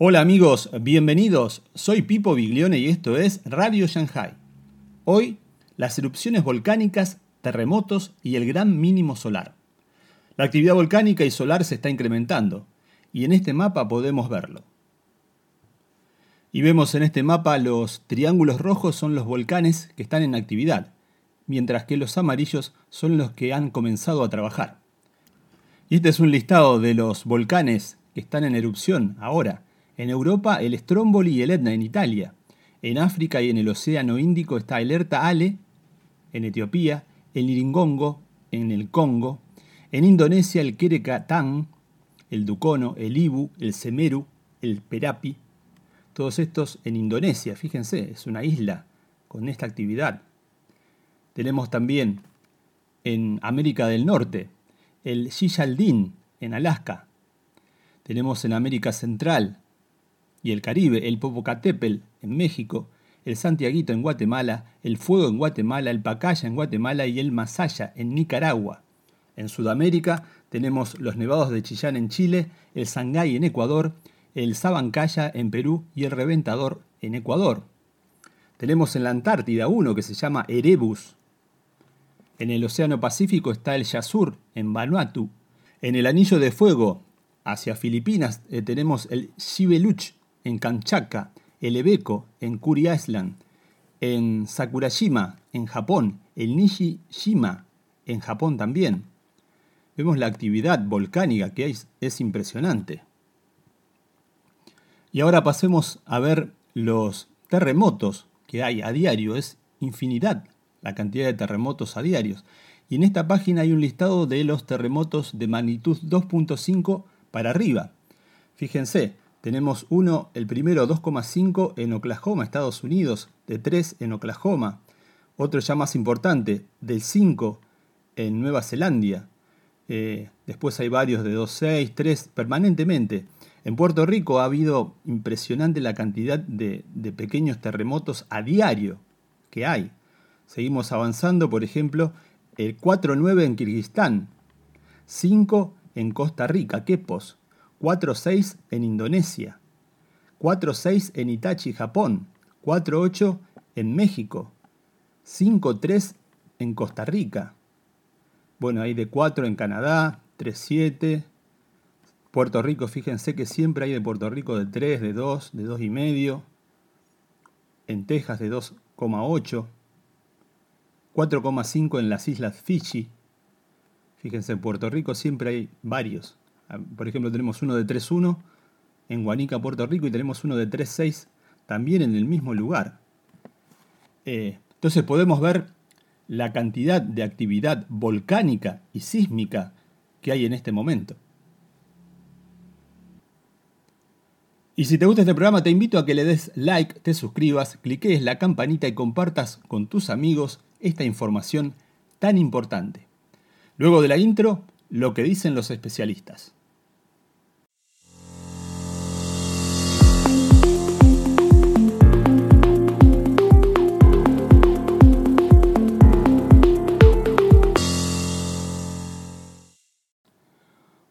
Hola amigos, bienvenidos. Soy Pipo Biglione y esto es Radio Shanghai. Hoy, las erupciones volcánicas, terremotos y el gran mínimo solar. La actividad volcánica y solar se está incrementando y en este mapa podemos verlo. Y vemos en este mapa los triángulos rojos son los volcanes que están en actividad, mientras que los amarillos son los que han comenzado a trabajar. Y este es un listado de los volcanes que están en erupción ahora en Europa, el Stromboli y el Etna en Italia. En África y en el Océano Índico está el Erta Ale, en Etiopía, el Niringongo, en el Congo. En Indonesia, el Kerekatang, el Dukono, el Ibu, el Semeru, el Perapi. Todos estos en Indonesia, fíjense, es una isla con esta actividad. Tenemos también en América del Norte el Shishaldin en Alaska. Tenemos en América Central y el Caribe, el Popocatépetl en México, el Santiaguito en Guatemala, el Fuego en Guatemala, el Pacaya en Guatemala y el Masaya en Nicaragua. En Sudamérica tenemos los nevados de Chillán en Chile, el Sangay en Ecuador, el Sabancaya en Perú y el Reventador en Ecuador. Tenemos en la Antártida uno que se llama Erebus. En el Océano Pacífico está el Yasur en Vanuatu. En el Anillo de Fuego hacia Filipinas eh, tenemos el Shibeluch en Kamchatka, el Ebeko en Kuri Island, en Sakurashima, en Japón, el Nishijima, en Japón también. Vemos la actividad volcánica que hay, es impresionante. Y ahora pasemos a ver los terremotos que hay a diario. Es infinidad la cantidad de terremotos a diarios. Y en esta página hay un listado de los terremotos de magnitud 2.5 para arriba. Fíjense, tenemos uno, el primero 2,5 en Oklahoma, Estados Unidos, de 3 en Oklahoma. Otro ya más importante, del 5 en Nueva Zelanda. Eh, después hay varios de 2,6, 3 permanentemente. En Puerto Rico ha habido impresionante la cantidad de, de pequeños terremotos a diario que hay. Seguimos avanzando, por ejemplo, el 4,9 en Kirguistán, 5 en Costa Rica, Quepos, 4-6 en Indonesia, 4-6 en Itachi, Japón, 4-8 en México, 5-3 en Costa Rica. Bueno, hay de 4 en Canadá, 3-7. Puerto Rico, fíjense que siempre hay de Puerto Rico de 3, de 2, de 2,5. En Texas de 2,8. 4,5 en las islas Fiji. Fíjense, en Puerto Rico siempre hay varios. Ah, por ejemplo, tenemos uno de 3.1 en Guanica, Puerto Rico, y tenemos uno de 3.6 también en el mismo lugar. Eh, entonces podemos ver la cantidad de actividad volcánica y sísmica que hay en este momento. Y si te gusta este programa, te invito a que le des like, te suscribas, cliques la campanita y compartas con tus amigos esta información tan importante. Luego de la intro, lo que dicen los especialistas.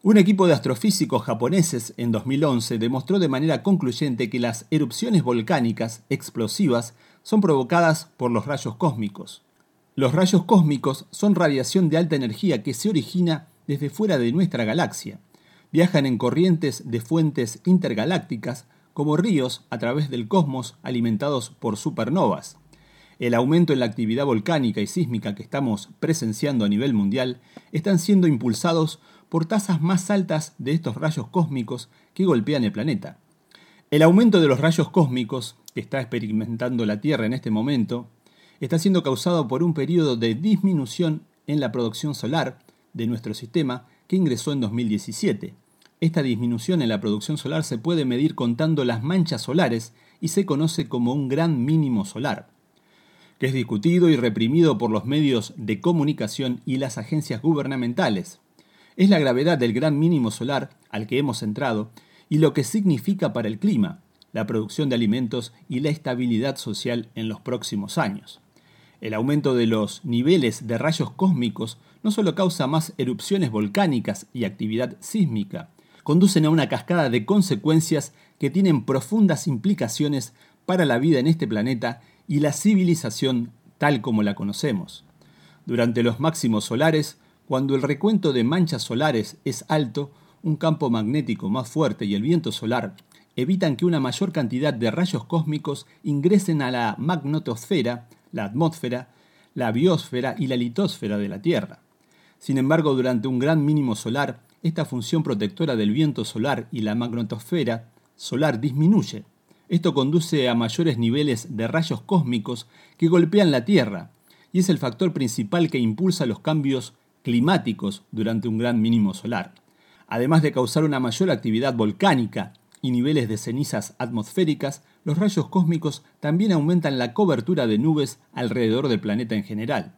Un equipo de astrofísicos japoneses en 2011 demostró de manera concluyente que las erupciones volcánicas explosivas son provocadas por los rayos cósmicos. Los rayos cósmicos son radiación de alta energía que se origina desde fuera de nuestra galaxia. Viajan en corrientes de fuentes intergalácticas como ríos a través del cosmos alimentados por supernovas. El aumento en la actividad volcánica y sísmica que estamos presenciando a nivel mundial están siendo impulsados por tasas más altas de estos rayos cósmicos que golpean el planeta. El aumento de los rayos cósmicos que está experimentando la Tierra en este momento está siendo causado por un periodo de disminución en la producción solar de nuestro sistema que ingresó en 2017. Esta disminución en la producción solar se puede medir contando las manchas solares y se conoce como un gran mínimo solar, que es discutido y reprimido por los medios de comunicación y las agencias gubernamentales es la gravedad del gran mínimo solar al que hemos entrado y lo que significa para el clima, la producción de alimentos y la estabilidad social en los próximos años. El aumento de los niveles de rayos cósmicos no solo causa más erupciones volcánicas y actividad sísmica, conducen a una cascada de consecuencias que tienen profundas implicaciones para la vida en este planeta y la civilización tal como la conocemos. Durante los máximos solares, cuando el recuento de manchas solares es alto, un campo magnético más fuerte y el viento solar evitan que una mayor cantidad de rayos cósmicos ingresen a la magnetosfera, la atmósfera, la biosfera y la litosfera de la Tierra. Sin embargo, durante un gran mínimo solar, esta función protectora del viento solar y la magnetosfera solar disminuye. Esto conduce a mayores niveles de rayos cósmicos que golpean la Tierra, y es el factor principal que impulsa los cambios climáticos durante un gran mínimo solar. Además de causar una mayor actividad volcánica y niveles de cenizas atmosféricas, los rayos cósmicos también aumentan la cobertura de nubes alrededor del planeta en general.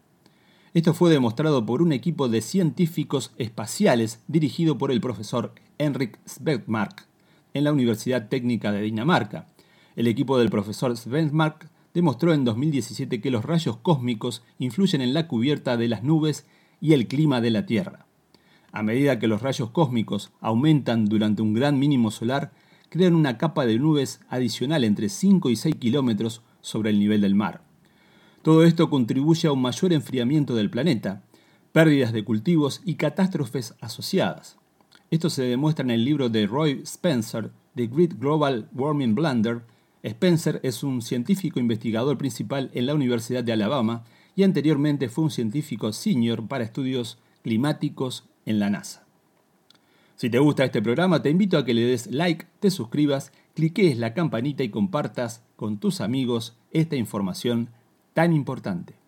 Esto fue demostrado por un equipo de científicos espaciales dirigido por el profesor Henrik Svedmark en la Universidad Técnica de Dinamarca. El equipo del profesor Svedmark demostró en 2017 que los rayos cósmicos influyen en la cubierta de las nubes y el clima de la Tierra. A medida que los rayos cósmicos aumentan durante un gran mínimo solar, crean una capa de nubes adicional entre 5 y 6 kilómetros sobre el nivel del mar. Todo esto contribuye a un mayor enfriamiento del planeta, pérdidas de cultivos y catástrofes asociadas. Esto se demuestra en el libro de Roy Spencer, The Great Global Warming Blunder. Spencer es un científico investigador principal en la Universidad de Alabama y anteriormente fue un científico senior para estudios climáticos en la NASA. Si te gusta este programa, te invito a que le des like, te suscribas, cliques la campanita y compartas con tus amigos esta información tan importante.